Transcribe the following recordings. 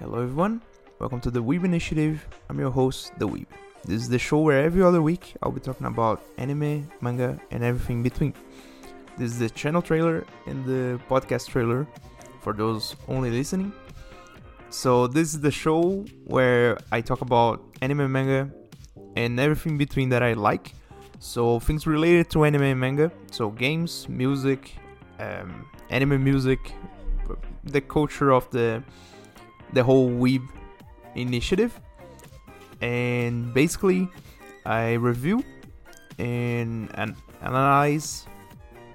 Hello, everyone. Welcome to the Weeb Initiative. I'm your host, The Weeb. This is the show where every other week I'll be talking about anime, manga, and everything in between. This is the channel trailer and the podcast trailer for those only listening. So, this is the show where I talk about anime, manga, and everything between that I like. So, things related to anime and manga. So, games, music, um, anime music, the culture of the the whole weeb initiative. And basically i review and, and analyze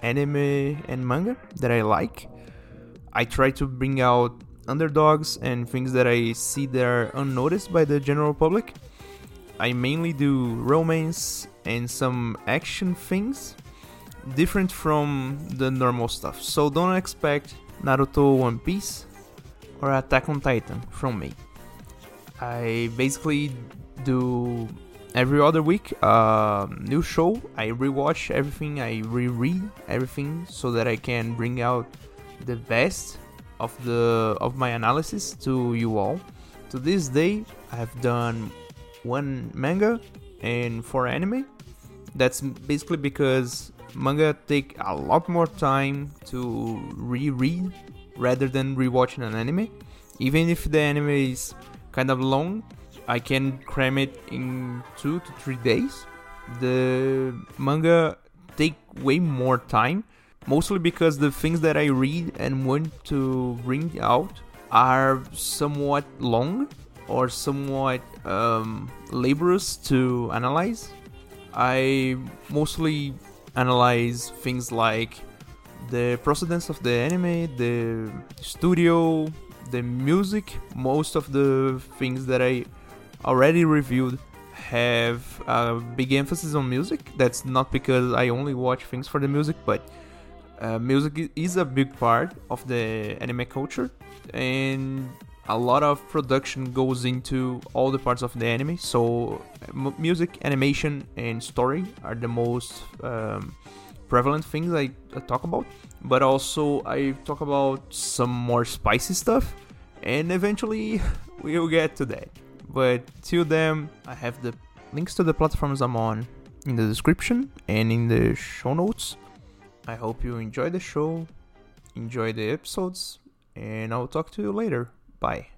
anime and manga that i like. I try to bring out underdogs and things that i see that are unnoticed by the general public. I mainly do romance and some action things different from the normal stuff. So don't expect naruto one piece or Attack on Titan from me. I basically do every other week a uh, new show. I rewatch everything, I reread everything so that I can bring out the best of the of my analysis to you all. To this day, I have done one manga and four anime. That's basically because manga take a lot more time to reread rather than rewatching an anime. Even if the anime is kind of long, I can cram it in two to three days. The manga take way more time, mostly because the things that I read and want to bring out are somewhat long or somewhat um, laborious to analyze. I mostly analyze things like the procedence of the anime, the studio, the music. Most of the things that I already reviewed have a big emphasis on music. That's not because I only watch things for the music, but uh, music is a big part of the anime culture, and a lot of production goes into all the parts of the anime. So, music, animation, and story are the most um, prevalent things I, I talk about, but also I talk about some more spicy stuff, and eventually we'll get to that. But till then, I have the links to the platforms I'm on in the description and in the show notes. I hope you enjoy the show, enjoy the episodes, and I'll talk to you later. Bye.